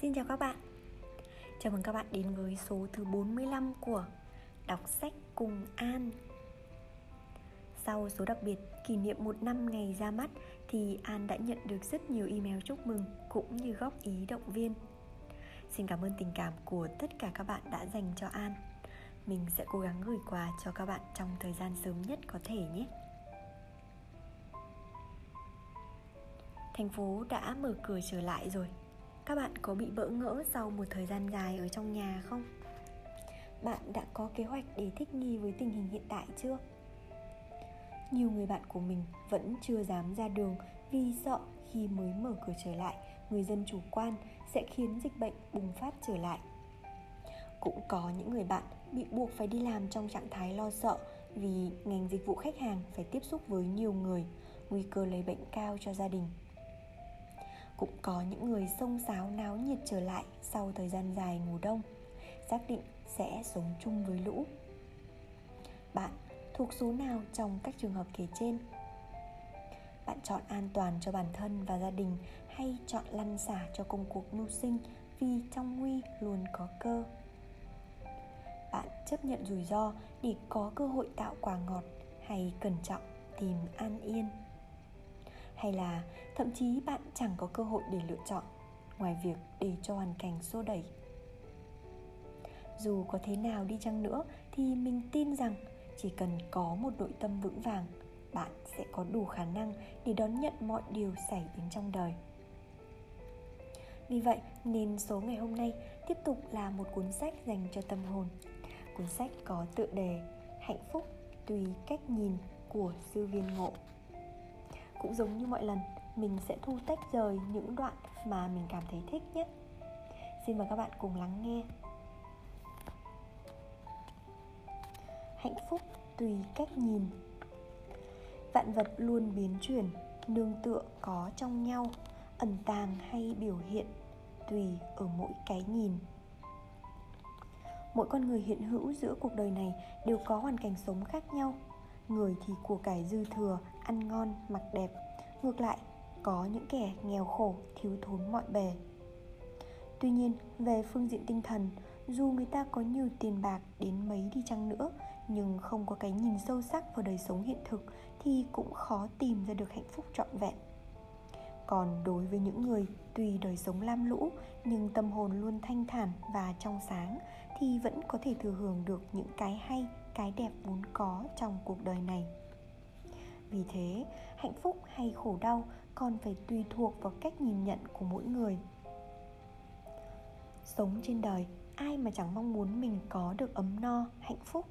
Xin chào các bạn. Chào mừng các bạn đến với số thứ 45 của Đọc sách cùng An. Sau số đặc biệt kỷ niệm một năm ngày ra mắt Thì An đã nhận được rất nhiều email chúc mừng cũng như góp ý động viên. Xin cảm ơn tình cảm của tất cả các bạn đã dành cho An. Mình sẽ cố gắng gửi quà cho các bạn trong thời gian sớm nhất có thể nhé. Thành phố đã mở cửa trở lại rồi các bạn có bị bỡ ngỡ sau một thời gian dài ở trong nhà không? Bạn đã có kế hoạch để thích nghi với tình hình hiện tại chưa? Nhiều người bạn của mình vẫn chưa dám ra đường vì sợ khi mới mở cửa trở lại, người dân chủ quan sẽ khiến dịch bệnh bùng phát trở lại. Cũng có những người bạn bị buộc phải đi làm trong trạng thái lo sợ vì ngành dịch vụ khách hàng phải tiếp xúc với nhiều người, nguy cơ lây bệnh cao cho gia đình cũng có những người xông xáo náo nhiệt trở lại sau thời gian dài ngủ đông, xác định sẽ sống chung với lũ. Bạn thuộc số nào trong các trường hợp kể trên? Bạn chọn an toàn cho bản thân và gia đình hay chọn lăn xả cho công cuộc mưu sinh vì trong nguy luôn có cơ? Bạn chấp nhận rủi ro để có cơ hội tạo quả ngọt hay cẩn trọng tìm an yên hay là thậm chí bạn chẳng có cơ hội để lựa chọn ngoài việc để cho hoàn cảnh xô đẩy. Dù có thế nào đi chăng nữa thì mình tin rằng chỉ cần có một nội tâm vững vàng, bạn sẽ có đủ khả năng để đón nhận mọi điều xảy đến trong đời. Vì vậy, nên số ngày hôm nay tiếp tục là một cuốn sách dành cho tâm hồn. Cuốn sách có tựa đề hạnh phúc tùy cách nhìn của sư viên ngộ cũng giống như mọi lần, mình sẽ thu tách rời những đoạn mà mình cảm thấy thích nhé. Xin mời các bạn cùng lắng nghe. Hạnh phúc tùy cách nhìn. Vạn vật luôn biến chuyển, nương tựa có trong nhau, ẩn tàng hay biểu hiện tùy ở mỗi cái nhìn. Mỗi con người hiện hữu giữa cuộc đời này đều có hoàn cảnh sống khác nhau người thì của cải dư thừa, ăn ngon, mặc đẹp. Ngược lại, có những kẻ nghèo khổ, thiếu thốn mọi bề. Tuy nhiên, về phương diện tinh thần, dù người ta có nhiều tiền bạc đến mấy đi chăng nữa, nhưng không có cái nhìn sâu sắc vào đời sống hiện thực thì cũng khó tìm ra được hạnh phúc trọn vẹn. Còn đối với những người tùy đời sống lam lũ, nhưng tâm hồn luôn thanh thản và trong sáng, thì vẫn có thể thừa hưởng được những cái hay cái đẹp vốn có trong cuộc đời này. Vì thế, hạnh phúc hay khổ đau còn phải tùy thuộc vào cách nhìn nhận của mỗi người. Sống trên đời, ai mà chẳng mong muốn mình có được ấm no, hạnh phúc?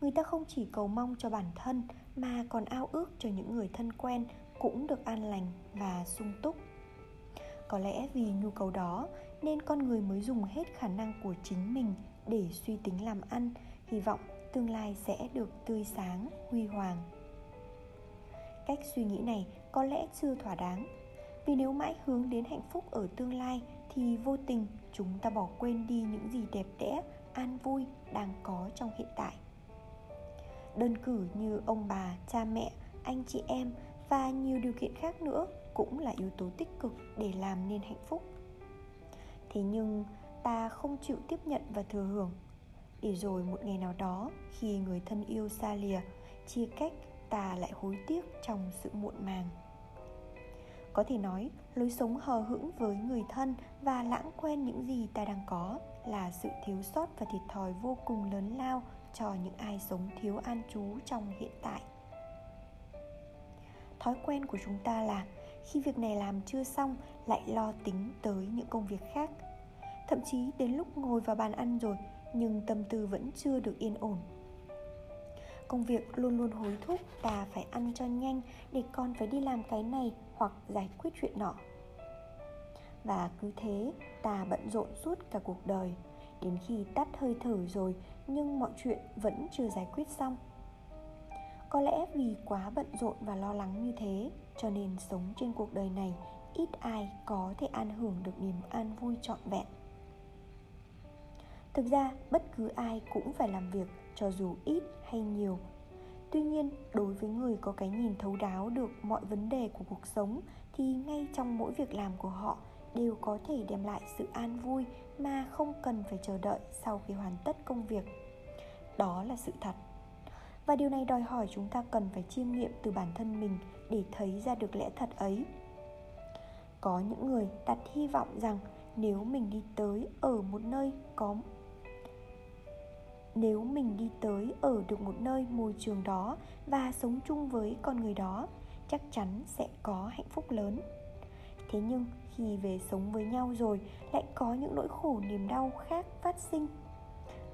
Người ta không chỉ cầu mong cho bản thân mà còn ao ước cho những người thân quen cũng được an lành và sung túc. Có lẽ vì nhu cầu đó nên con người mới dùng hết khả năng của chính mình để suy tính làm ăn, hy vọng tương lai sẽ được tươi sáng, huy hoàng. Cách suy nghĩ này có lẽ chưa thỏa đáng, vì nếu mãi hướng đến hạnh phúc ở tương lai thì vô tình chúng ta bỏ quên đi những gì đẹp đẽ, an vui đang có trong hiện tại. Đơn cử như ông bà, cha mẹ, anh chị em và nhiều điều kiện khác nữa cũng là yếu tố tích cực để làm nên hạnh phúc. Thế nhưng ta không chịu tiếp nhận và thừa hưởng để rồi một ngày nào đó, khi người thân yêu xa lìa, chia cách, ta lại hối tiếc trong sự muộn màng. Có thể nói, lối sống hờ hững với người thân và lãng quên những gì ta đang có là sự thiếu sót và thiệt thòi vô cùng lớn lao cho những ai sống thiếu an trú trong hiện tại. Thói quen của chúng ta là, khi việc này làm chưa xong, lại lo tính tới những công việc khác. Thậm chí đến lúc ngồi vào bàn ăn rồi nhưng tâm tư vẫn chưa được yên ổn. Công việc luôn luôn hối thúc ta phải ăn cho nhanh để con phải đi làm cái này hoặc giải quyết chuyện nọ. Và cứ thế, ta bận rộn suốt cả cuộc đời. Đến khi tắt hơi thở rồi, nhưng mọi chuyện vẫn chưa giải quyết xong. Có lẽ vì quá bận rộn và lo lắng như thế, cho nên sống trên cuộc đời này, ít ai có thể an hưởng được niềm an vui trọn vẹn thực ra, bất cứ ai cũng phải làm việc, cho dù ít hay nhiều. Tuy nhiên, đối với người có cái nhìn thấu đáo được mọi vấn đề của cuộc sống, thì ngay trong mỗi việc làm của họ đều có thể đem lại sự an vui mà không cần phải chờ đợi sau khi hoàn tất công việc. Đó là sự thật. Và điều này đòi hỏi chúng ta cần phải chiêm nghiệm từ bản thân mình để thấy ra được lẽ thật ấy. Có những người đặt hy vọng rằng nếu mình đi tới ở một nơi có nếu mình đi tới ở được một nơi môi trường đó và sống chung với con người đó, chắc chắn sẽ có hạnh phúc lớn. Thế nhưng khi về sống với nhau rồi, lại có những nỗi khổ niềm đau khác phát sinh.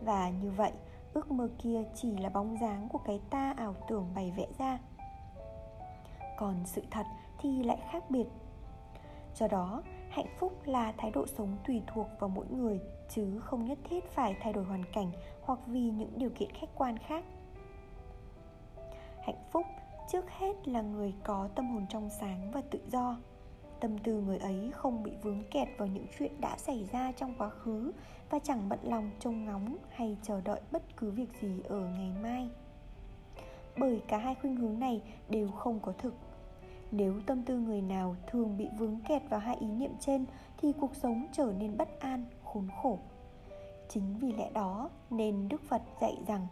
Và như vậy, ước mơ kia chỉ là bóng dáng của cái ta ảo tưởng bày vẽ ra. Còn sự thật thì lại khác biệt. Do đó hạnh phúc là thái độ sống tùy thuộc vào mỗi người, chứ không nhất thiết phải thay đổi hoàn cảnh hoặc vì những điều kiện khách quan khác. Hạnh phúc trước hết là người có tâm hồn trong sáng và tự do. Tâm tư người ấy không bị vướng kẹt vào những chuyện đã xảy ra trong quá khứ và chẳng bận lòng trông ngóng hay chờ đợi bất cứ việc gì ở ngày mai. Bởi cả hai khuynh hướng này đều không có thực nếu tâm tư người nào thường bị vướng kẹt vào hai ý niệm trên, thì cuộc sống trở nên bất an, khốn khổ. Chính vì lẽ đó nên đức phật dạy rằng,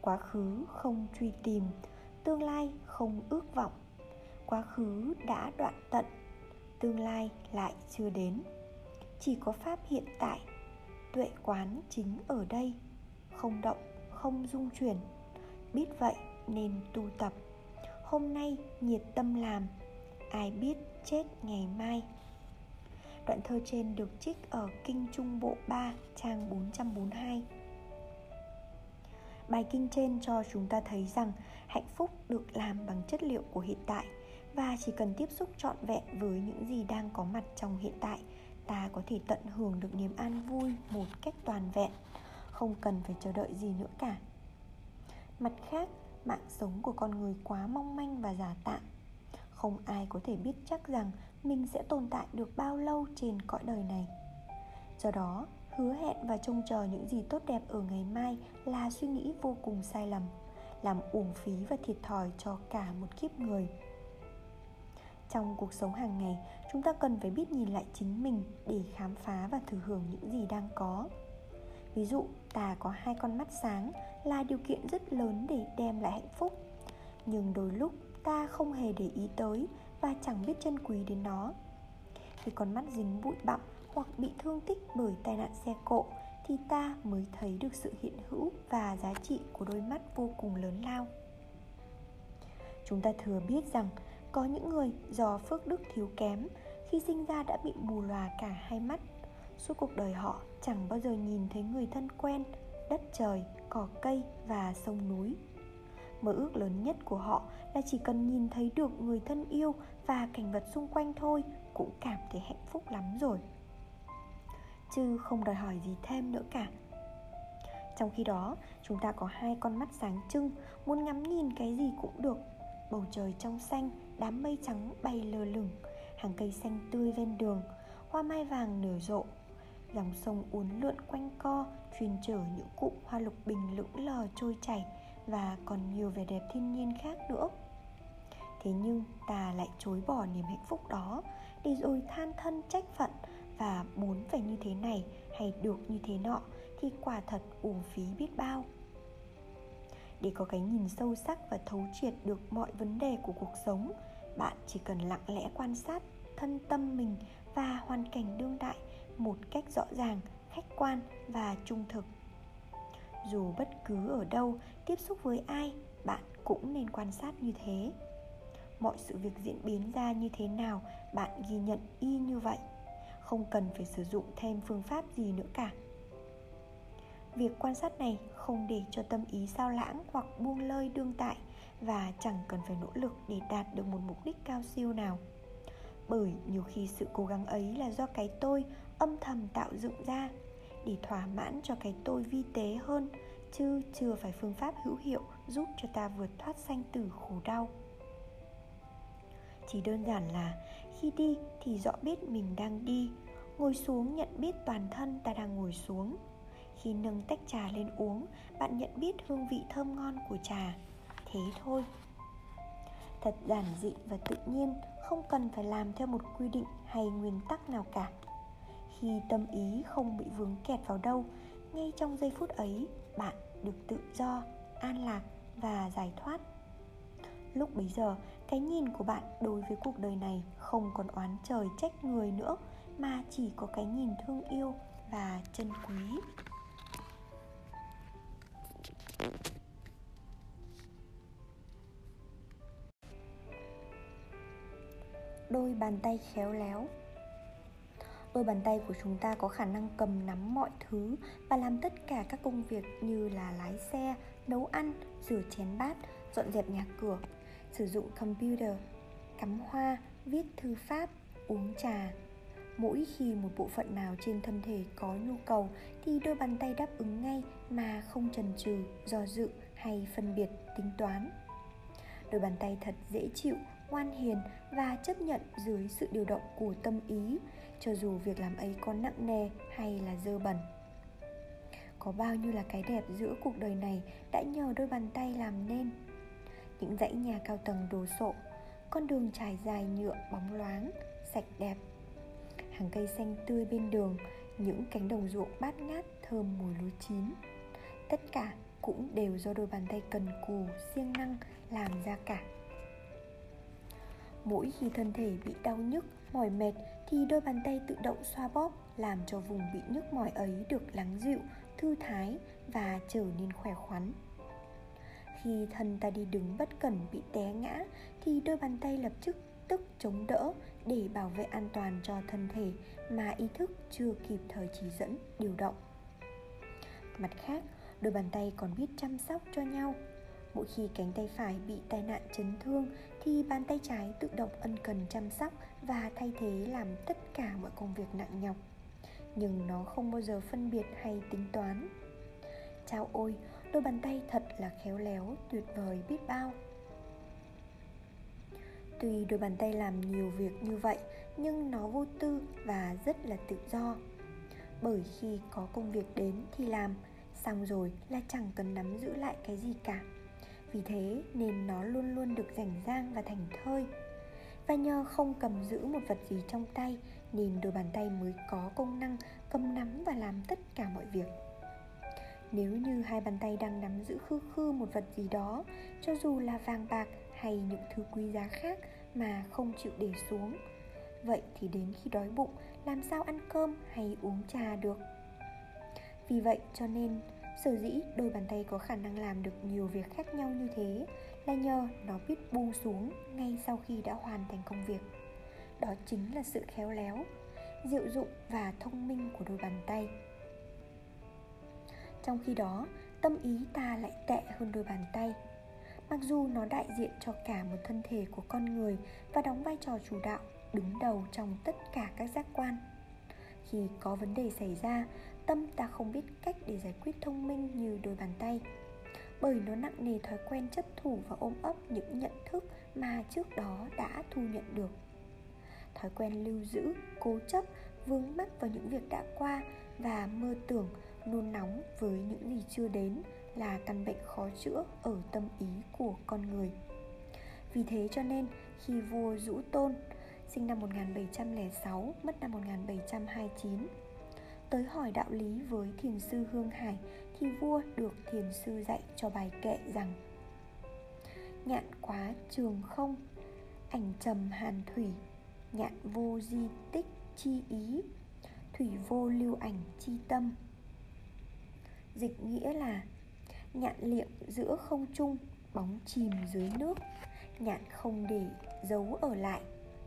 quá khứ không truy tìm, tương lai không ước vọng. Quá khứ đã đoạn tận, tương lai lại chưa đến. Chỉ có pháp hiện tại, tuệ quán chính ở đây, không động, không dung chuyển. Biết vậy nên tu tập hôm nay nhiệt tâm làm, ai biết chết ngày mai. Đoạn thơ trên được trích ở Kinh Trung Bộ 3 trang 442 Bài kinh trên cho chúng ta thấy rằng hạnh phúc được làm bằng chất liệu của hiện tại và chỉ cần tiếp xúc trọn vẹn với những gì đang có mặt trong hiện tại, ta có thể tận hưởng được niềm an vui một cách toàn vẹn, không cần phải chờ đợi gì nữa cả. Mặt khác mạng sống của con người quá mong manh và giả tạm không ai có thể biết chắc rằng mình sẽ tồn tại được bao lâu trên cõi đời này. Do đó, hứa hẹn và trông chờ những gì tốt đẹp ở ngày mai là suy nghĩ vô cùng sai lầm, làm uổng phí và thiệt thòi cho cả một kiếp người. Trong cuộc sống hàng ngày, chúng ta cần phải biết nhìn lại chính mình để khám phá và thử hưởng những gì đang có ví dụ, ta có hai con mắt sáng là điều kiện rất lớn để đem lại hạnh phúc. Nhưng đôi lúc, ta không hề để ý tới và chẳng biết trân quý đến nó. Khi con mắt dính bụi bặm hoặc bị thương tích bởi tai nạn xe cộ, thì ta mới thấy được sự hiện hữu và giá trị của đôi mắt vô cùng lớn lao. Chúng ta thừa biết rằng, có những người do phước đức thiếu kém khi sinh ra đã bị mù lòa cả hai mắt. Suốt cuộc đời họ chẳng bao giờ nhìn thấy người thân quen, đất trời, cỏ cây và sông núi. Mơ ước lớn nhất của họ là chỉ cần nhìn thấy được người thân yêu và cảnh vật xung quanh thôi, cũng cảm thấy hạnh phúc lắm rồi. Chứ không đòi hỏi gì thêm nữa cả. Trong khi đó, chúng ta có hai con mắt sáng trưng, muốn ngắm nhìn cái gì cũng được. Bầu trời trong xanh, đám mây trắng bay lơ lửng, hàng cây xanh tươi ven đường, hoa mai vàng nở rộ dòng sông uốn lượn quanh co truyền chở những cụm hoa lục bình lững lờ trôi chảy và còn nhiều vẻ đẹp thiên nhiên khác nữa. Thế nhưng ta lại chối bỏ niềm hạnh phúc đó để rồi than thân trách phận và muốn phải như thế này hay được như thế nọ thì quả thật uổng phí biết bao. Để có cái nhìn sâu sắc và thấu triệt được mọi vấn đề của cuộc sống, bạn chỉ cần lặng lẽ quan sát thân tâm mình và hoàn cảnh đương đại một cách rõ ràng, khách quan và trung thực. Dù bất cứ ở đâu, tiếp xúc với ai, bạn cũng nên quan sát như thế. Mọi sự việc diễn biến ra như thế nào, bạn ghi nhận y như vậy. Không cần phải sử dụng thêm phương pháp gì nữa cả. Việc quan sát này không để cho tâm ý sao lãng hoặc buông lơi đương tại và chẳng cần phải nỗ lực để đạt được một mục đích cao siêu nào. Bởi nhiều khi sự cố gắng ấy là do cái tôi âm thầm tạo dựng ra để thỏa mãn cho cái tôi vi tế hơn, chứ chưa phải phương pháp hữu hiệu giúp cho ta vượt thoát sanh tử khổ đau. Chỉ đơn giản là khi đi thì rõ biết mình đang đi, ngồi xuống nhận biết toàn thân ta đang ngồi xuống. Khi nâng tách trà lên uống, bạn nhận biết hương vị thơm ngon của trà. Thế thôi. Thật giản dị và tự nhiên, không cần phải làm theo một quy định hay nguyên tắc nào cả khi tâm ý không bị vướng kẹt vào đâu, ngay trong giây phút ấy, bạn được tự do, an lạc và giải thoát. Lúc bấy giờ, cái nhìn của bạn đối với cuộc đời này không còn oán trời trách người nữa, mà chỉ có cái nhìn thương yêu và trân quý. Đôi bàn tay khéo léo đôi bàn tay của chúng ta có khả năng cầm nắm mọi thứ và làm tất cả các công việc như là lái xe, nấu ăn, rửa chén bát, dọn dẹp nhà cửa, sử dụng computer, cắm hoa, viết thư pháp, uống trà. Mỗi khi một bộ phận nào trên thân thể có nhu cầu thì đôi bàn tay đáp ứng ngay mà không chần chừ, do dự hay phân biệt tính toán. Đôi bàn tay thật dễ chịu, ngoan hiền và chấp nhận dưới sự điều động của tâm ý cho dù việc làm ấy có nặng nề hay là dơ bẩn. Có bao nhiêu là cái đẹp giữa cuộc đời này đã nhờ đôi bàn tay làm nên. Những dãy nhà cao tầng đồ sộ, con đường trải dài nhựa bóng loáng, sạch đẹp. Hàng cây xanh tươi bên đường, những cánh đồng ruộng bát ngát thơm mùi lúa chín. Tất cả cũng đều do đôi bàn tay cần cù siêng năng làm ra cả. Mỗi khi thân thể bị đau nhức mỏi mệt thì đôi bàn tay tự động xoa bóp, làm cho vùng bị nhức mỏi ấy được lắng dịu, thư thái và trở nên khỏe khoắn. Khi thân ta đi đứng bất cẩn bị té ngã thì đôi bàn tay lập tức tức chống đỡ để bảo vệ an toàn cho thân thể mà ý thức chưa kịp thời chỉ dẫn, điều động. Mặt khác, đôi bàn tay còn biết chăm sóc cho nhau. Mỗi khi cánh tay phải bị tai nạn chấn thương thì bàn tay trái tự động ân cần chăm sóc và thay thế làm tất cả mọi công việc nặng nhọc. Nhưng nó không bao giờ phân biệt hay tính toán. Chao ôi, đôi bàn tay thật là khéo léo, tuyệt vời biết bao. Tuy đôi bàn tay làm nhiều việc như vậy, nhưng nó vô tư và rất là tự do. Bởi khi có công việc đến thì làm, xong rồi là chẳng cần nắm giữ lại cái gì cả vì thế nên nó luôn luôn được rảnh rang và thành thơi. Và nhờ không cầm giữ một vật gì trong tay nên đôi bàn tay mới có công năng cầm nắm và làm tất cả mọi việc. Nếu như hai bàn tay đang nắm giữ khư khư một vật gì đó, cho dù là vàng bạc hay những thứ quý giá khác mà không chịu để xuống, vậy thì đến khi đói bụng, làm sao ăn cơm hay uống trà được? Vì vậy cho nên sở dĩ đôi bàn tay có khả năng làm được nhiều việc khác nhau như thế là nhờ nó biết buông xuống ngay sau khi đã hoàn thành công việc. Đó chính là sự khéo léo, diệu dụng và thông minh của đôi bàn tay. Trong khi đó, tâm ý ta lại tệ hơn đôi bàn tay. Mặc dù nó đại diện cho cả một thân thể của con người và đóng vai trò chủ đạo đứng đầu trong tất cả các giác quan, khi có vấn đề xảy ra tâm ta không biết cách để giải quyết thông minh như đôi bàn tay bởi nó nặng nề thói quen chấp thủ và ôm ấp những nhận thức mà trước đó đã thu nhận được thói quen lưu giữ cố chấp vướng mắc vào những việc đã qua và mơ tưởng nôn nóng với những gì chưa đến là căn bệnh khó chữa ở tâm ý của con người. Vì thế cho nên khi vua Dũ Tôn sinh năm 1706, mất năm 1729 tới hỏi đạo lý với thiền sư Hương Hải thì vua được thiền sư dạy cho bài kệ rằng Nhạn quá trường không, ảnh trầm hàn thủy, nhạn vô di tích chi ý, thủy vô lưu ảnh chi tâm. Dịch nghĩa là Nhạn liệm giữa không trung Bóng chìm dưới nước Nhạn không để giấu ở lại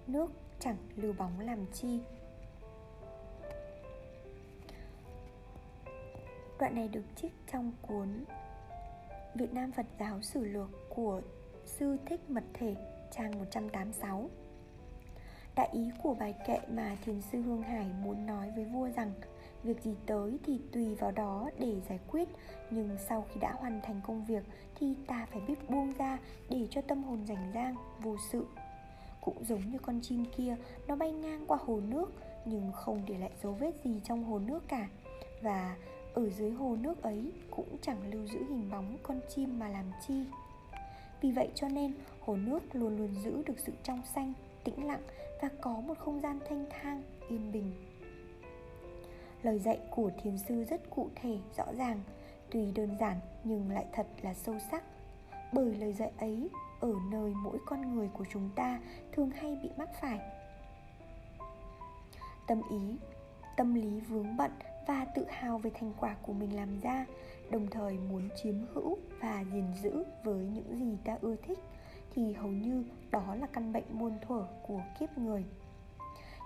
Nước chẳng lưu bóng làm chi. Đoạn này được trích trong cuốn Việt Nam Phật giáo sử lược của Sư Thích Mật Thể, trang 186 Đại ý của bài kệ mà Thiền sư Hương Hải muốn nói với vua rằng, việc gì tới thì tùy vào đó để giải quyết, nhưng sau khi đã hoàn thành công việc thì ta phải biết buông ra để cho tâm hồn rảnh rang, vô sự. Cũng giống như con chim kia, nó bay ngang qua hồ nước, nhưng không để lại dấu vết gì trong hồ nước cả. Và ở dưới hồ nước ấy cũng chẳng lưu giữ hình bóng con chim mà làm chi. Vì vậy cho nên, hồ nước luôn luôn giữ được sự trong xanh, tĩnh lặng và có một không gian thanh thang, yên bình. Lời dạy của thiền sư rất cụ thể, rõ ràng, tuy đơn giản nhưng lại thật là sâu sắc. Bởi lời dạy ấy, ở nơi mỗi con người của chúng ta thường hay bị mắc phải. Tâm ý, tâm lý vướng bận và tự hào về thành quả của mình làm ra, đồng thời muốn chiếm hữu và gìn giữ với những gì ta ưa thích, thì hầu như đó là căn bệnh muôn thuở của kiếp người.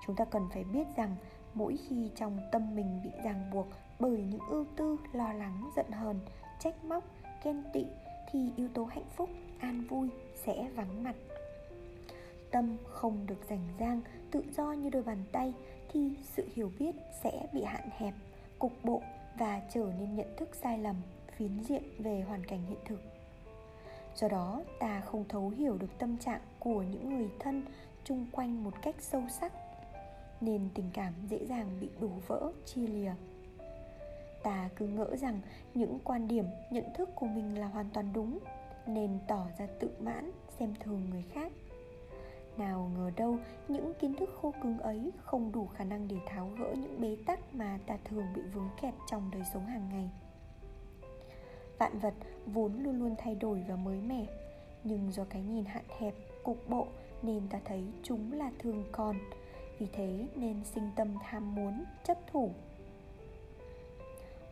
Chúng ta cần phải biết rằng, mỗi khi trong tâm mình bị ràng buộc bởi những ưu tư, lo lắng, giận hờn, trách móc, ghen tị, thì yếu tố hạnh phúc, an vui sẽ vắng mặt. Tâm không được rảnh rang, tự do như đôi bàn tay, thì sự hiểu biết sẽ bị hạn hẹp cục bộ và trở nên nhận thức sai lầm, phiến diện về hoàn cảnh hiện thực. Do đó, ta không thấu hiểu được tâm trạng của những người thân chung quanh một cách sâu sắc, nên tình cảm dễ dàng bị đổ vỡ, chia lìa. Ta cứ ngỡ rằng những quan điểm, nhận thức của mình là hoàn toàn đúng, nên tỏ ra tự mãn, xem thường người khác nào ngờ đâu những kiến thức khô cứng ấy không đủ khả năng để tháo gỡ những bế tắc mà ta thường bị vướng kẹt trong đời sống hàng ngày. Vạn vật vốn luôn luôn thay đổi và mới mẻ, nhưng do cái nhìn hạn hẹp, cục bộ nên ta thấy chúng là thường còn, vì thế nên sinh tâm tham muốn, chấp thủ.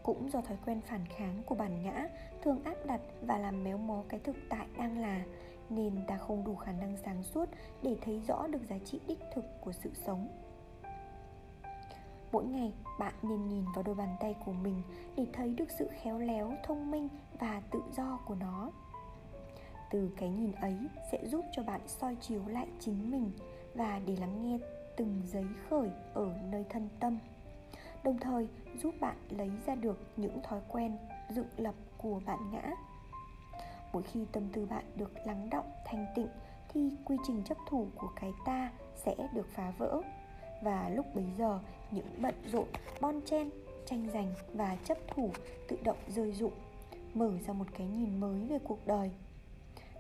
Cũng do thói quen phản kháng của bản ngã, thường áp đặt và làm méo mó cái thực tại đang là nên ta không đủ khả năng sáng suốt để thấy rõ được giá trị đích thực của sự sống. Mỗi ngày, bạn nên nhìn vào đôi bàn tay của mình để thấy được sự khéo léo, thông minh và tự do của nó. Từ cái nhìn ấy sẽ giúp cho bạn soi chiếu lại chính mình và để lắng nghe từng giấy khởi ở nơi thân tâm. Đồng thời, giúp bạn lấy ra được những thói quen, dựng lập của bạn ngã mỗi khi tâm tư bạn được lắng động, thanh tịnh, thì quy trình chấp thủ của cái ta sẽ được phá vỡ. Và lúc bấy giờ, những bận rộn, bon chen, tranh giành và chấp thủ tự động rơi rụng, mở ra một cái nhìn mới về cuộc đời.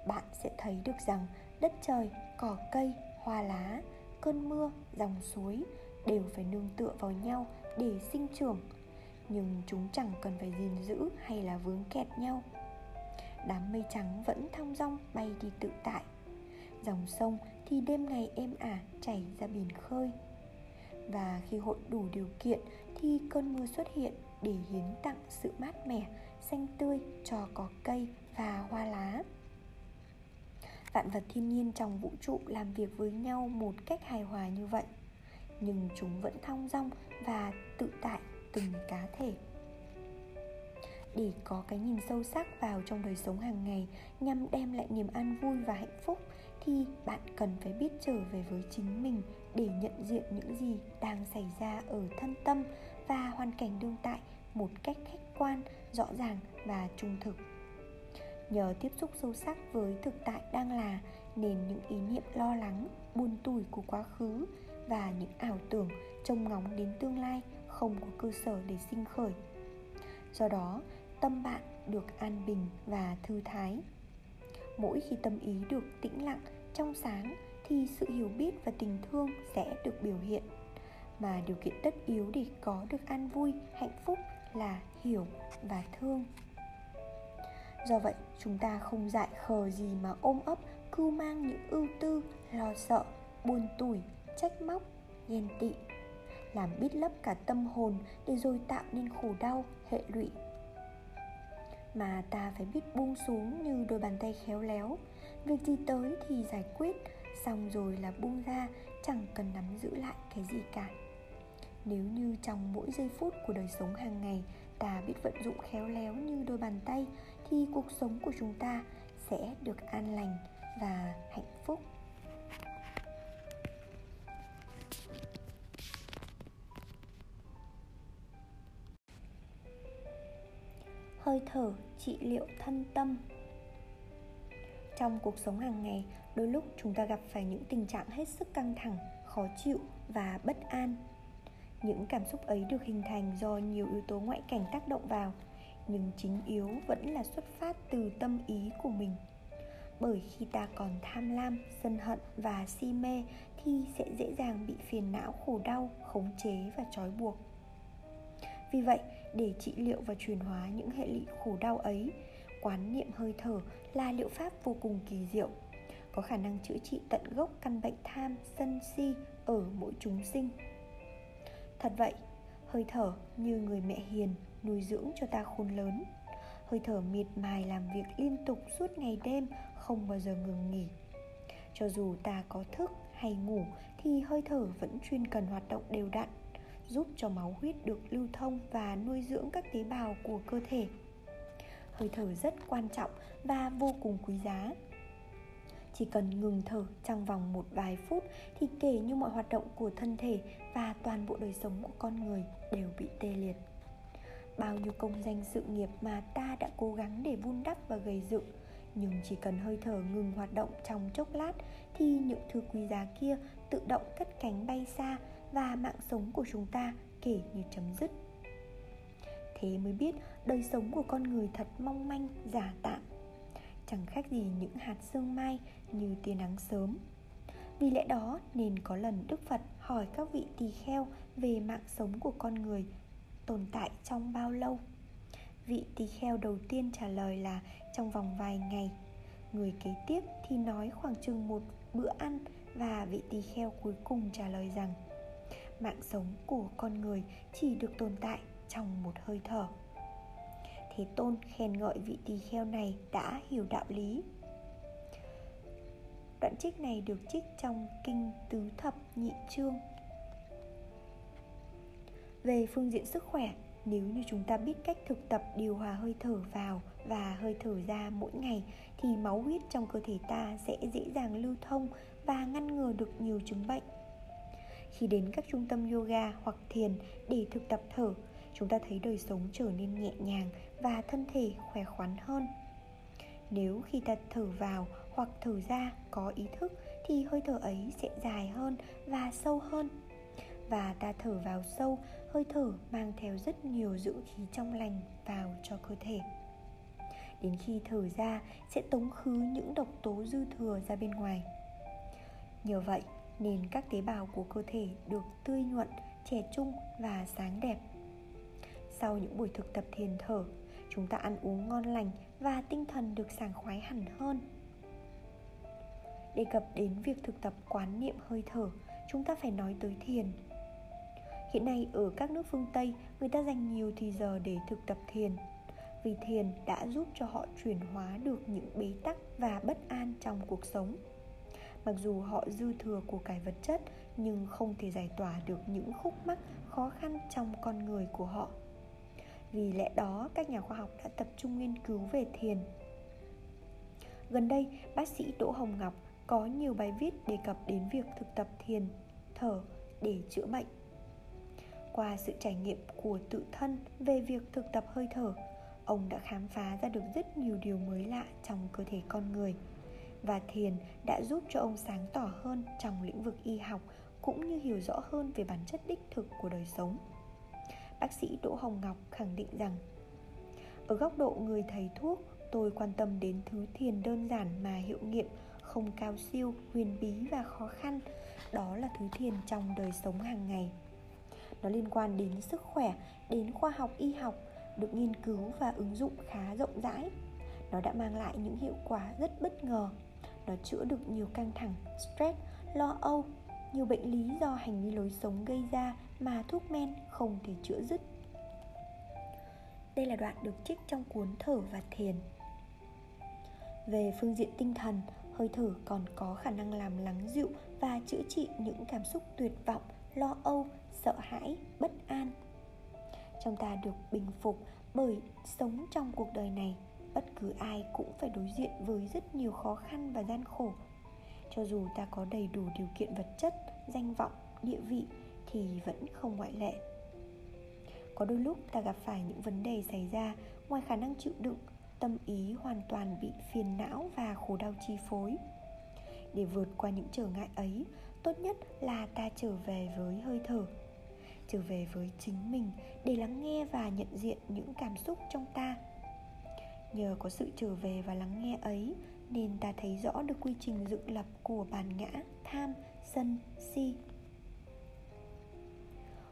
Bạn sẽ thấy được rằng đất trời, cỏ cây, hoa lá, cơn mưa, dòng suối đều phải nương tựa vào nhau để sinh trưởng. Nhưng chúng chẳng cần phải gìn giữ hay là vướng kẹt nhau đám mây trắng vẫn thong dong bay đi tự tại. Dòng sông thì đêm ngày êm ả chảy ra biển khơi. Và khi hội đủ điều kiện thì cơn mưa xuất hiện để hiến tặng sự mát mẻ, xanh tươi cho có cây và hoa lá. Vạn vật thiên nhiên trong vũ trụ làm việc với nhau một cách hài hòa như vậy, nhưng chúng vẫn thong dong và tự tại từng cá thể để có cái nhìn sâu sắc vào trong đời sống hàng ngày, nhằm đem lại niềm an vui và hạnh phúc, thì bạn cần phải biết trở về với chính mình để nhận diện những gì đang xảy ra ở thân tâm và hoàn cảnh đương tại một cách khách quan, rõ ràng và trung thực. Nhờ tiếp xúc sâu sắc với thực tại đang là, nên những ý niệm lo lắng, buồn tủi của quá khứ và những ảo tưởng trông ngóng đến tương lai không có cơ sở để sinh khởi. Do đó tâm bạn được an bình và thư thái. Mỗi khi tâm ý được tĩnh lặng, trong sáng thì sự hiểu biết và tình thương sẽ được biểu hiện. Mà điều kiện tất yếu để có được an vui, hạnh phúc là hiểu và thương. Do vậy, chúng ta không dại khờ gì mà ôm ấp, cưu mang những ưu tư, lo sợ, buồn tủi, trách móc, ghen tị. Làm bít lấp cả tâm hồn để rồi tạo nên khổ đau, hệ lụy mà ta phải biết buông xuống như đôi bàn tay khéo léo. Việc gì tới thì giải quyết, xong rồi là buông ra, chẳng cần nắm giữ lại cái gì cả. Nếu như trong mỗi giây phút của đời sống hàng ngày ta biết vận dụng khéo léo như đôi bàn tay, thì cuộc sống của chúng ta sẽ được an lành và hạnh phúc. Hơi thở, trị liệu thân tâm. Trong cuộc sống hàng ngày, đôi lúc chúng ta gặp phải những tình trạng hết sức căng thẳng, khó chịu và bất an. Những cảm xúc ấy được hình thành do nhiều yếu tố ngoại cảnh tác động vào, nhưng chính yếu vẫn là xuất phát từ tâm ý của mình. Bởi khi ta còn tham lam, sân hận và si mê thì sẽ dễ dàng bị phiền não, khổ đau, khống chế và trói buộc vì vậy, để trị liệu và chuyển hóa những hệ lụy khổ đau ấy, quán niệm hơi thở là liệu pháp vô cùng kỳ diệu. Có khả năng chữa trị tận gốc căn bệnh tham, sân, si ở mỗi chúng sinh. Thật vậy, hơi thở như người mẹ hiền nuôi dưỡng cho ta khôn lớn. Hơi thở miệt mài làm việc liên tục suốt ngày đêm, không bao giờ ngừng nghỉ. Cho dù ta có thức hay ngủ, thì hơi thở vẫn chuyên cần hoạt động đều đặn giúp cho máu huyết được lưu thông và nuôi dưỡng các tế bào của cơ thể. Hơi thở rất quan trọng và vô cùng quý giá. Chỉ cần ngừng thở trong vòng một vài phút thì kể như mọi hoạt động của thân thể và toàn bộ đời sống của con người đều bị tê liệt. Bao nhiêu công danh sự nghiệp mà ta đã cố gắng để vun đắp và gây dựng, nhưng chỉ cần hơi thở ngừng hoạt động trong chốc lát thì những thứ quý giá kia tự động cất cánh bay xa và mạng sống của chúng ta kể như chấm dứt. Thế mới biết đời sống của con người thật mong manh, giả tạm. Chẳng khác gì những hạt sương mai như tia nắng sớm. Vì lẽ đó nên có lần đức phật hỏi các vị tỳ kheo về mạng sống của con người tồn tại trong bao lâu. Vị tỳ kheo đầu tiên trả lời là trong vòng vài ngày. Người kế tiếp thì nói khoảng chừng một bữa ăn và vị tỳ kheo cuối cùng trả lời rằng mạng sống của con người chỉ được tồn tại trong một hơi thở. Thế tôn khen ngợi vị tỳ kheo này đã hiểu đạo lý. Đoạn trích này được trích trong kinh tứ thập nhị chương. Về phương diện sức khỏe, nếu như chúng ta biết cách thực tập điều hòa hơi thở vào và hơi thở ra mỗi ngày, thì máu huyết trong cơ thể ta sẽ dễ dàng lưu thông và ngăn ngừa được nhiều chứng bệnh khi đến các trung tâm yoga hoặc thiền để thực tập thở, chúng ta thấy đời sống trở nên nhẹ nhàng và thân thể khỏe khoắn hơn. Nếu khi ta thở vào hoặc thở ra có ý thức thì hơi thở ấy sẽ dài hơn và sâu hơn. Và ta thở vào sâu, hơi thở mang theo rất nhiều dưỡng khí trong lành vào cho cơ thể. Đến khi thở ra sẽ tống khứ những độc tố dư thừa ra bên ngoài. Nhờ vậy nên các tế bào của cơ thể được tươi nhuận, trẻ trung và sáng đẹp. Sau những buổi thực tập thiền thở, chúng ta ăn uống ngon lành và tinh thần được sảng khoái hẳn hơn. Đề cập đến việc thực tập quán niệm hơi thở, chúng ta phải nói tới thiền. Hiện nay ở các nước phương tây, người ta dành nhiều thì giờ để thực tập thiền, vì thiền đã giúp cho họ chuyển hóa được những bế tắc và bất an trong cuộc sống mặc dù họ dư thừa của cải vật chất, nhưng không thể giải tỏa được những khúc mắc, khó khăn trong con người của họ. Vì lẽ đó, các nhà khoa học đã tập trung nghiên cứu về thiền. Gần đây, bác sĩ đỗ hồng ngọc có nhiều bài viết đề cập đến việc thực tập thiền, thở để chữa bệnh. Qua sự trải nghiệm của tự thân về việc thực tập hơi thở, ông đã khám phá ra được rất nhiều điều mới lạ trong cơ thể con người và thiền đã giúp cho ông sáng tỏ hơn trong lĩnh vực y học, cũng như hiểu rõ hơn về bản chất đích thực của đời sống. Bác sĩ đỗ hồng ngọc khẳng định rằng, ở góc độ người thầy thuốc, tôi quan tâm đến thứ thiền đơn giản mà hiệu nghiệm, không cao siêu, huyền bí và khó khăn. Đó là thứ thiền trong đời sống hàng ngày. Nó liên quan đến sức khỏe, đến khoa học y học, được nghiên cứu và ứng dụng khá rộng rãi. Nó đã mang lại những hiệu quả rất bất ngờ nó chữa được nhiều căng thẳng, stress, lo âu, nhiều bệnh lý do hành vi lối sống gây ra mà thuốc men không thể chữa dứt. Đây là đoạn được trích trong cuốn thở và thiền. Về phương diện tinh thần, hơi thở còn có khả năng làm lắng dịu và chữa trị những cảm xúc tuyệt vọng, lo âu, sợ hãi, bất an. Trong ta được bình phục bởi sống trong cuộc đời này bất cứ ai cũng phải đối diện với rất nhiều khó khăn và gian khổ. Cho dù ta có đầy đủ điều kiện vật chất, danh vọng, địa vị thì vẫn không ngoại lệ. Có đôi lúc ta gặp phải những vấn đề xảy ra ngoài khả năng chịu đựng, tâm ý hoàn toàn bị phiền não và khổ đau chi phối. Để vượt qua những trở ngại ấy, tốt nhất là ta trở về với hơi thở, trở về với chính mình để lắng nghe và nhận diện những cảm xúc trong ta nhờ có sự trở về và lắng nghe ấy nên ta thấy rõ được quy trình dựng lập của bản ngã, tham, sân, si.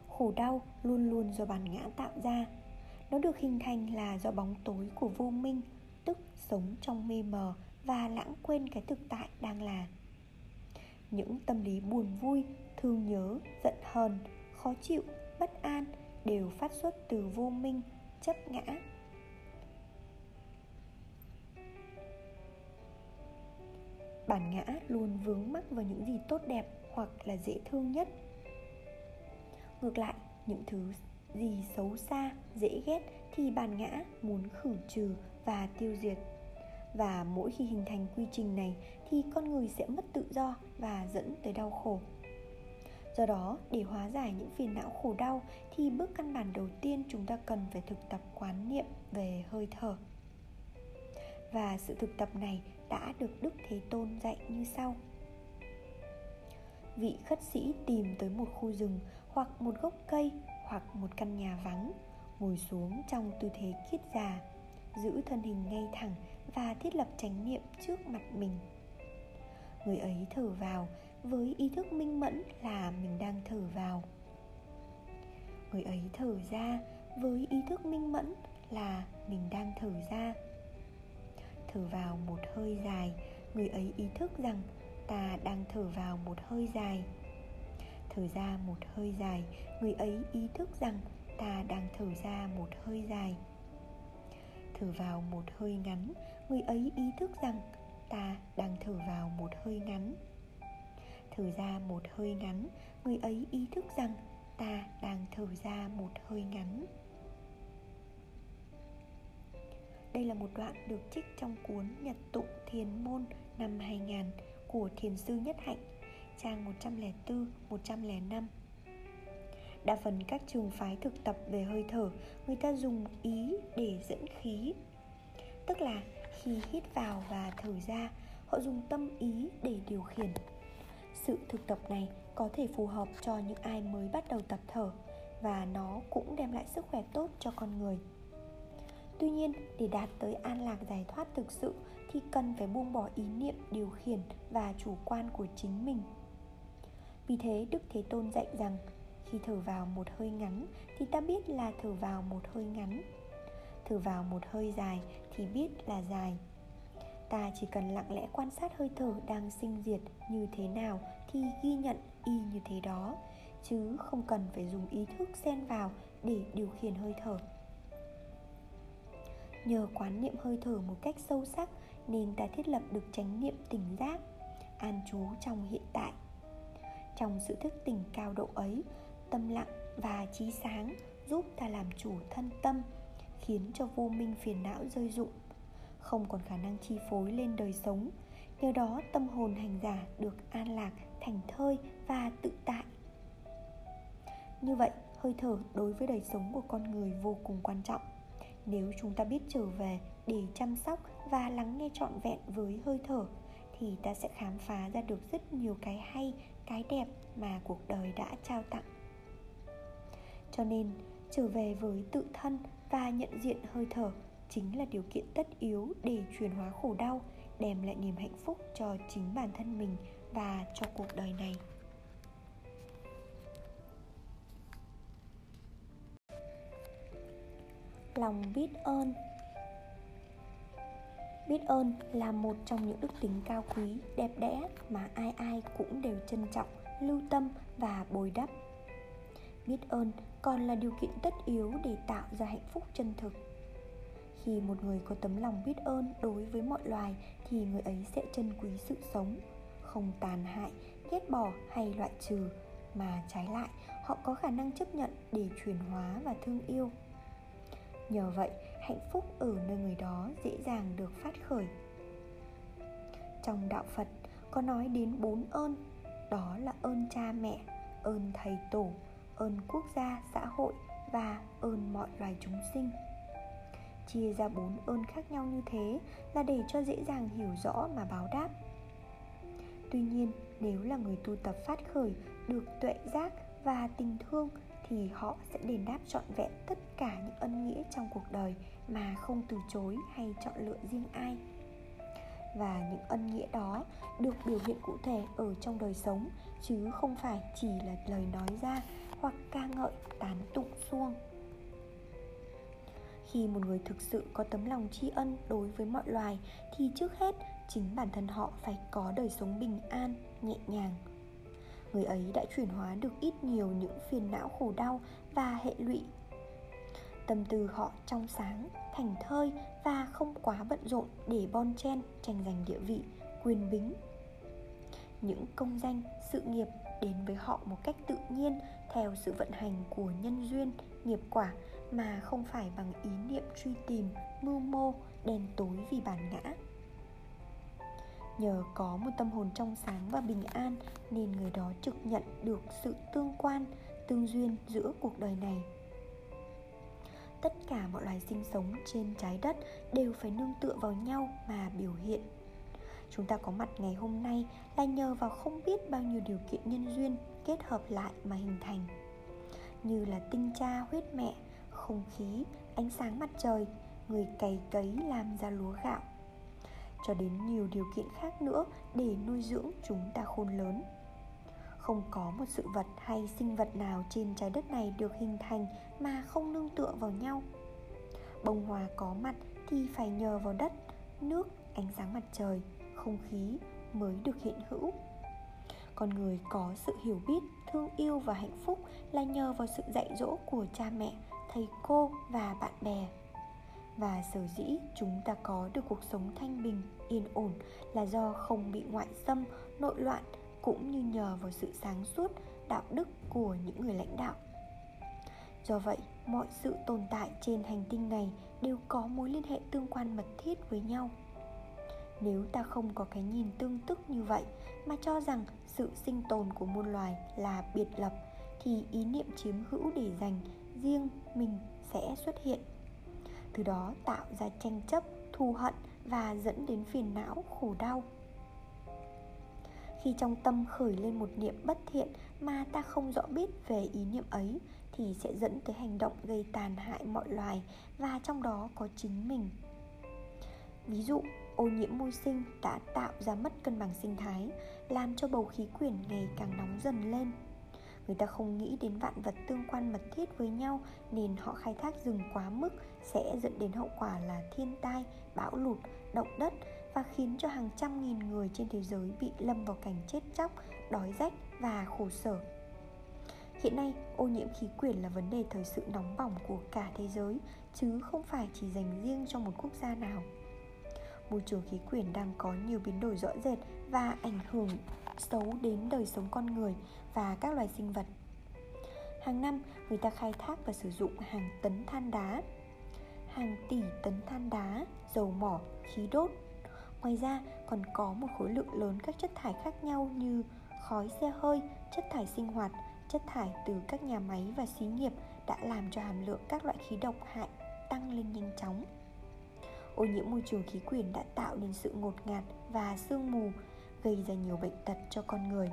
Khổ đau luôn luôn do bản ngã tạo ra. Nó được hình thành là do bóng tối của vô minh, tức sống trong mê mờ và lãng quên cái thực tại đang là. Những tâm lý buồn vui, thương nhớ, giận hờn, khó chịu, bất an đều phát xuất từ vô minh, chấp ngã. Bản ngã luôn vướng mắc vào những gì tốt đẹp hoặc là dễ thương nhất. Ngược lại, những thứ gì xấu xa, dễ ghét thì bản ngã muốn khử trừ và tiêu diệt. Và mỗi khi hình thành quy trình này thì con người sẽ mất tự do và dẫn tới đau khổ. Do đó, để hóa giải những phiền não khổ đau thì bước căn bản đầu tiên chúng ta cần phải thực tập quán niệm về hơi thở. Và sự thực tập này đã được đức thế tôn dạy như sau. Vị khất sĩ tìm tới một khu rừng hoặc một gốc cây hoặc một căn nhà vắng, ngồi xuống trong tư thế kiết già, giữ thân hình ngay thẳng và thiết lập chánh niệm trước mặt mình. Người ấy thở vào với ý thức minh mẫn là mình đang thở vào. Người ấy thở ra với ý thức minh mẫn là mình đang thở ra thở vào một hơi dài. Người ấy ý thức rằng ta đang thở vào một hơi dài. Thở ra một hơi dài. Người ấy ý thức rằng ta đang thở ra một hơi dài. Thở vào một hơi ngắn. Người ấy ý thức rằng ta đang thở vào một hơi ngắn. Thở ra một hơi ngắn. Người ấy ý thức rằng ta đang thở ra một hơi ngắn đây là một đoạn được trích trong cuốn Nhật tụng Thiền môn năm 2000 của Thiền sư Nhất Hạnh, trang 104, 105. Đa phần các trường phái thực tập về hơi thở, người ta dùng ý để dẫn khí. Tức là khi hít vào và thở ra, họ dùng tâm ý để điều khiển. Sự thực tập này có thể phù hợp cho những ai mới bắt đầu tập thở và nó cũng đem lại sức khỏe tốt cho con người. Tuy nhiên, để đạt tới an lạc giải thoát thực sự thì cần phải buông bỏ ý niệm điều khiển và chủ quan của chính mình. Vì thế, Đức Thế Tôn dạy rằng khi thở vào một hơi ngắn thì ta biết là thở vào một hơi ngắn. Thở vào một hơi dài thì biết là dài. Ta chỉ cần lặng lẽ quan sát hơi thở đang sinh diệt như thế nào thì ghi nhận y như thế đó, chứ không cần phải dùng ý thức xen vào để điều khiển hơi thở. Nhờ quán niệm hơi thở một cách sâu sắc nên ta thiết lập được chánh niệm tỉnh giác, an trú trong hiện tại. Trong sự thức tỉnh cao độ ấy, tâm lặng và trí sáng giúp ta làm chủ thân tâm, khiến cho vô minh phiền não rơi rụng, không còn khả năng chi phối lên đời sống. Nhờ đó tâm hồn hành giả được an lạc, thành thơi và tự tại. Như vậy, hơi thở đối với đời sống của con người vô cùng quan trọng nếu chúng ta biết trở về để chăm sóc và lắng nghe trọn vẹn với hơi thở, thì ta sẽ khám phá ra được rất nhiều cái hay, cái đẹp mà cuộc đời đã trao tặng. Cho nên, trở về với tự thân và nhận diện hơi thở chính là điều kiện tất yếu để chuyển hóa khổ đau, đem lại niềm hạnh phúc cho chính bản thân mình và cho cuộc đời này. Lòng biết ơn. Biết ơn là một trong những đức tính cao quý, đẹp đẽ mà ai ai cũng đều trân trọng, lưu tâm và bồi đắp. Biết ơn còn là điều kiện tất yếu để tạo ra hạnh phúc chân thực. Khi một người có tấm lòng biết ơn đối với mọi loài thì người ấy sẽ trân quý sự sống, không tàn hại, ghét bỏ hay loại trừ, mà trái lại, họ có khả năng chấp nhận để chuyển hóa và thương yêu nhờ vậy, hạnh phúc ở nơi người đó dễ dàng được phát khởi. Trong đạo phật, có nói đến bốn ơn. Đó là ơn cha mẹ, ơn thầy tổ, ơn quốc gia, xã hội và ơn mọi loài chúng sinh. Chia ra bốn ơn khác nhau như thế là để cho dễ dàng hiểu rõ mà báo đáp. Tuy nhiên, nếu là người tu tập phát khởi, được tuệ giác và tình thương thì họ sẽ đền đáp trọn vẹn tất cả những ân nghĩa trong cuộc đời mà không từ chối hay chọn lựa riêng ai. Và những ân nghĩa đó được biểu hiện cụ thể ở trong đời sống, chứ không phải chỉ là lời nói ra hoặc ca ngợi, tán tụng xuông. Khi một người thực sự có tấm lòng tri ân đối với mọi loài, thì trước hết chính bản thân họ phải có đời sống bình an, nhẹ nhàng người ấy đã chuyển hóa được ít nhiều những phiền não khổ đau và hệ lụy. Tâm tư họ trong sáng thành thơi và không quá bận rộn để bon chen, tranh giành địa vị, quyền bính. Những công danh, sự nghiệp đến với họ một cách tự nhiên theo sự vận hành của nhân duyên, nghiệp quả mà không phải bằng ý niệm truy tìm, mưu mô, đen tối vì bản ngã nhờ có một tâm hồn trong sáng và bình an, nên người đó trực nhận được sự tương quan, tương duyên giữa cuộc đời này. Tất cả mọi loài sinh sống trên trái đất đều phải nương tựa vào nhau mà biểu hiện. Chúng ta có mặt ngày hôm nay là nhờ vào không biết bao nhiêu điều kiện nhân duyên kết hợp lại mà hình thành. Như là tinh cha huyết mẹ, không khí, ánh sáng mặt trời, người cày cấy làm ra lúa gạo cho đến nhiều điều kiện khác nữa để nuôi dưỡng chúng ta khôn lớn. Không có một sự vật hay sinh vật nào trên trái đất này được hình thành mà không nương tựa vào nhau. Bông hoa có mặt thì phải nhờ vào đất, nước, ánh sáng mặt trời, không khí mới được hiện hữu. Con người có sự hiểu biết, thương yêu và hạnh phúc là nhờ vào sự dạy dỗ của cha mẹ, thầy cô và bạn bè và sở dĩ chúng ta có được cuộc sống thanh bình, yên ổn là do không bị ngoại xâm, nội loạn cũng như nhờ vào sự sáng suốt, đạo đức của những người lãnh đạo. Do vậy, mọi sự tồn tại trên hành tinh này đều có mối liên hệ tương quan mật thiết với nhau. Nếu ta không có cái nhìn tương tức như vậy mà cho rằng sự sinh tồn của muôn loài là biệt lập, thì ý niệm chiếm hữu để dành riêng mình sẽ xuất hiện từ đó tạo ra tranh chấp, thù hận và dẫn đến phiền não, khổ đau. Khi trong tâm khởi lên một niệm bất thiện mà ta không rõ biết về ý niệm ấy, thì sẽ dẫn tới hành động gây tàn hại mọi loài và trong đó có chính mình. Ví dụ, ô nhiễm môi sinh đã tạo ra mất cân bằng sinh thái, làm cho bầu khí quyển ngày càng nóng dần lên người ta không nghĩ đến vạn vật tương quan mật thiết với nhau nên họ khai thác rừng quá mức sẽ dẫn đến hậu quả là thiên tai bão lụt động đất và khiến cho hàng trăm nghìn người trên thế giới bị lâm vào cảnh chết chóc đói rách và khổ sở Hiện nay, ô nhiễm khí quyển là vấn đề thời sự nóng bỏng của cả thế giới, chứ không phải chỉ dành riêng cho một quốc gia nào. Môi trường khí quyển đang có nhiều biến đổi rõ rệt và ảnh hưởng xấu đến đời sống con người và các loài sinh vật. Hàng năm, người ta khai thác và sử dụng hàng tấn than đá, hàng tỷ tấn than đá, dầu mỏ, khí đốt. Ngoài ra, còn có một khối lượng lớn các chất thải khác nhau như khói xe hơi, chất thải sinh hoạt, chất thải từ các nhà máy và xí nghiệp đã làm cho hàm lượng các loại khí độc hại tăng lên nhanh chóng. Ô nhiễm môi trường khí quyển đã tạo nên sự ngột ngạt và sương mù, gây ra nhiều bệnh tật cho con người.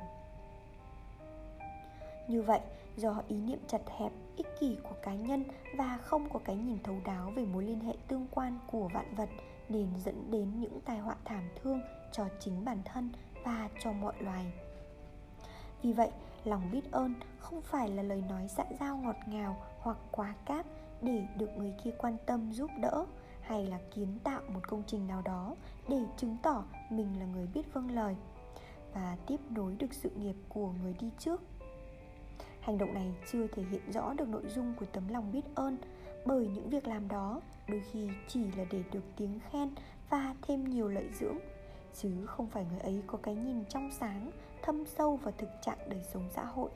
Như vậy, do ý niệm chặt hẹp, ích kỷ của cá nhân và không có cái nhìn thấu đáo về mối liên hệ tương quan của vạn vật nên dẫn đến những tai họa thảm thương cho chính bản thân và cho mọi loài. Vì vậy, lòng biết ơn không phải là lời nói xã giao ngọt ngào hoặc quá cáp để được người kia quan tâm giúp đỡ hay là kiến tạo một công trình nào đó để chứng tỏ mình là người biết vâng lời và tiếp nối được sự nghiệp của người đi trước. Hành động này chưa thể hiện rõ được nội dung của tấm lòng biết ơn, bởi những việc làm đó đôi khi chỉ là để được tiếng khen và thêm nhiều lợi dưỡng, chứ không phải người ấy có cái nhìn trong sáng, thâm sâu vào thực trạng đời sống xã hội.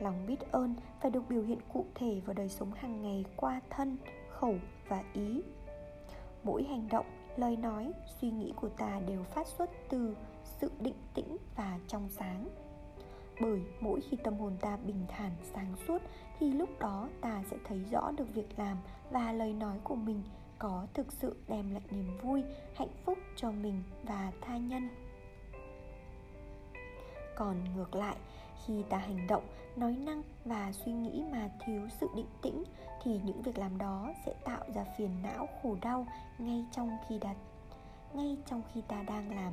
Lòng biết ơn phải được biểu hiện cụ thể vào đời sống hàng ngày qua thân, khẩu và ý. Mỗi hành động, lời nói, suy nghĩ của ta đều phát xuất từ sự định tĩnh và trong sáng. Bởi mỗi khi tâm hồn ta bình thản, sáng suốt, thì lúc đó ta sẽ thấy rõ được việc làm và lời nói của mình có thực sự đem lại niềm vui, hạnh phúc cho mình và tha nhân. Còn ngược lại khi ta hành động, nói năng và suy nghĩ mà thiếu sự định tĩnh, thì những việc làm đó sẽ tạo ra phiền não khổ đau ngay trong khi đặt, ngay trong khi ta đang làm.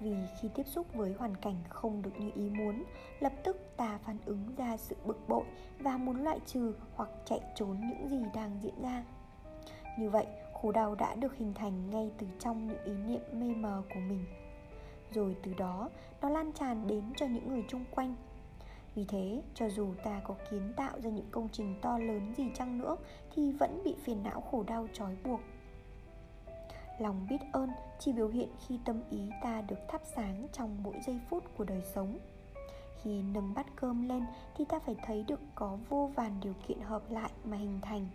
Vì khi tiếp xúc với hoàn cảnh không được như ý muốn, lập tức ta phản ứng ra sự bực bội và muốn loại trừ hoặc chạy trốn những gì đang diễn ra. Như vậy, khổ đau đã được hình thành ngay từ trong những ý niệm mê mờ của mình rồi từ đó, nó lan tràn đến cho những người chung quanh. Vì thế, cho dù ta có kiến tạo ra những công trình to lớn gì chăng nữa, thì vẫn bị phiền não khổ đau trói buộc. Lòng biết ơn chỉ biểu hiện khi tâm ý ta được thắp sáng trong mỗi giây phút của đời sống. Khi nâng bát cơm lên thì ta phải thấy được có vô vàn điều kiện hợp lại mà hình thành.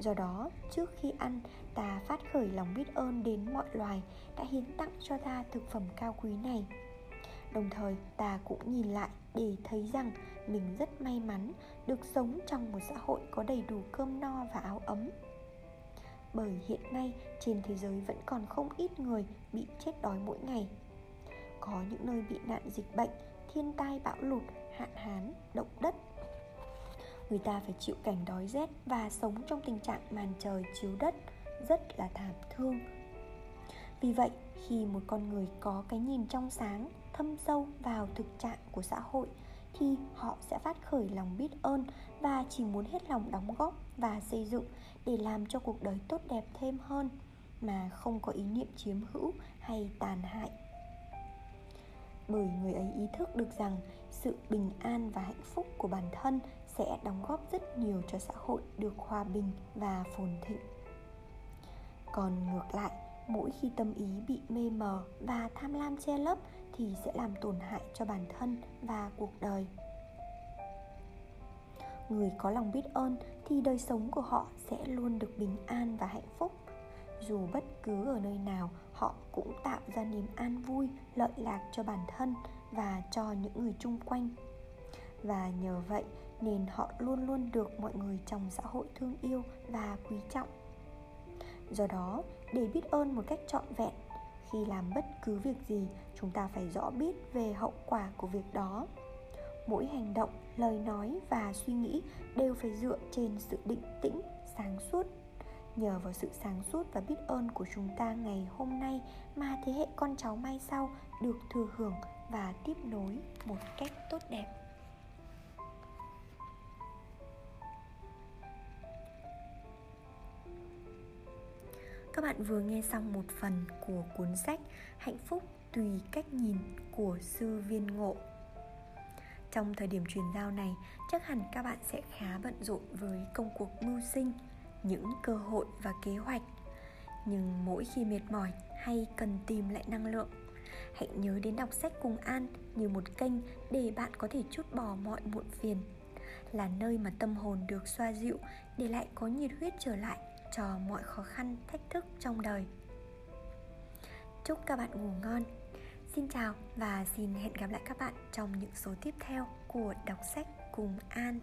Do đó, trước khi ăn ta phát khởi lòng biết ơn đến mọi loài đã hiến tặng cho ta thực phẩm cao quý này. Đồng thời, ta cũng nhìn lại để thấy rằng mình rất may mắn được sống trong một xã hội có đầy đủ cơm no và áo ấm. Bởi hiện nay, trên thế giới vẫn còn không ít người bị chết đói mỗi ngày. Có những nơi bị nạn dịch bệnh, thiên tai bão lụt, hạn hán, động đất. Người ta phải chịu cảnh đói rét và sống trong tình trạng màn trời chiếu đất rất là thảm thương. Vì vậy, khi một con người có cái nhìn trong sáng, thâm sâu vào thực trạng của xã hội, thì họ sẽ phát khởi lòng biết ơn và chỉ muốn hết lòng đóng góp và xây dựng để làm cho cuộc đời tốt đẹp thêm hơn, mà không có ý niệm chiếm hữu hay tàn hại. Bởi người ấy ý thức được rằng sự bình an và hạnh phúc của bản thân sẽ đóng góp rất nhiều cho xã hội được hòa bình và phồn thịnh còn ngược lại, mỗi khi tâm ý bị mê mờ và tham lam che lấp thì sẽ làm tổn hại cho bản thân và cuộc đời. Người có lòng biết ơn thì đời sống của họ sẽ luôn được bình an và hạnh phúc. Dù bất cứ ở nơi nào, họ cũng tạo ra niềm an vui, lợi lạc cho bản thân và cho những người chung quanh. Và nhờ vậy, nên họ luôn luôn được mọi người trong xã hội thương yêu và quý trọng do đó, để biết ơn một cách trọn vẹn, khi làm bất cứ việc gì, chúng ta phải rõ biết về hậu quả của việc đó. Mỗi hành động, lời nói và suy nghĩ đều phải dựa trên sự định tĩnh, sáng suốt. Nhờ vào sự sáng suốt và biết ơn của chúng ta ngày hôm nay mà thế hệ con cháu mai sau được thừa hưởng và tiếp nối một cách tốt đẹp. Các bạn vừa nghe xong một phần của cuốn sách Hạnh phúc tùy cách nhìn của sư viên ngộ. Trong thời điểm truyền giao này, chắc hẳn các bạn sẽ khá bận rộn với công cuộc mưu sinh, những cơ hội và kế hoạch. Nhưng mỗi khi mệt mỏi hay cần tìm lại năng lượng, hãy nhớ đến đọc sách cùng an như một kênh để bạn có thể chút bỏ mọi muộn phiền, là nơi mà tâm hồn được xoa dịu để lại có nhiệt huyết trở lại cho mọi khó khăn, thách thức trong đời. Chúc các bạn ngủ ngon. Xin chào và xin hẹn gặp lại các bạn trong những số tiếp theo của đọc sách cùng an.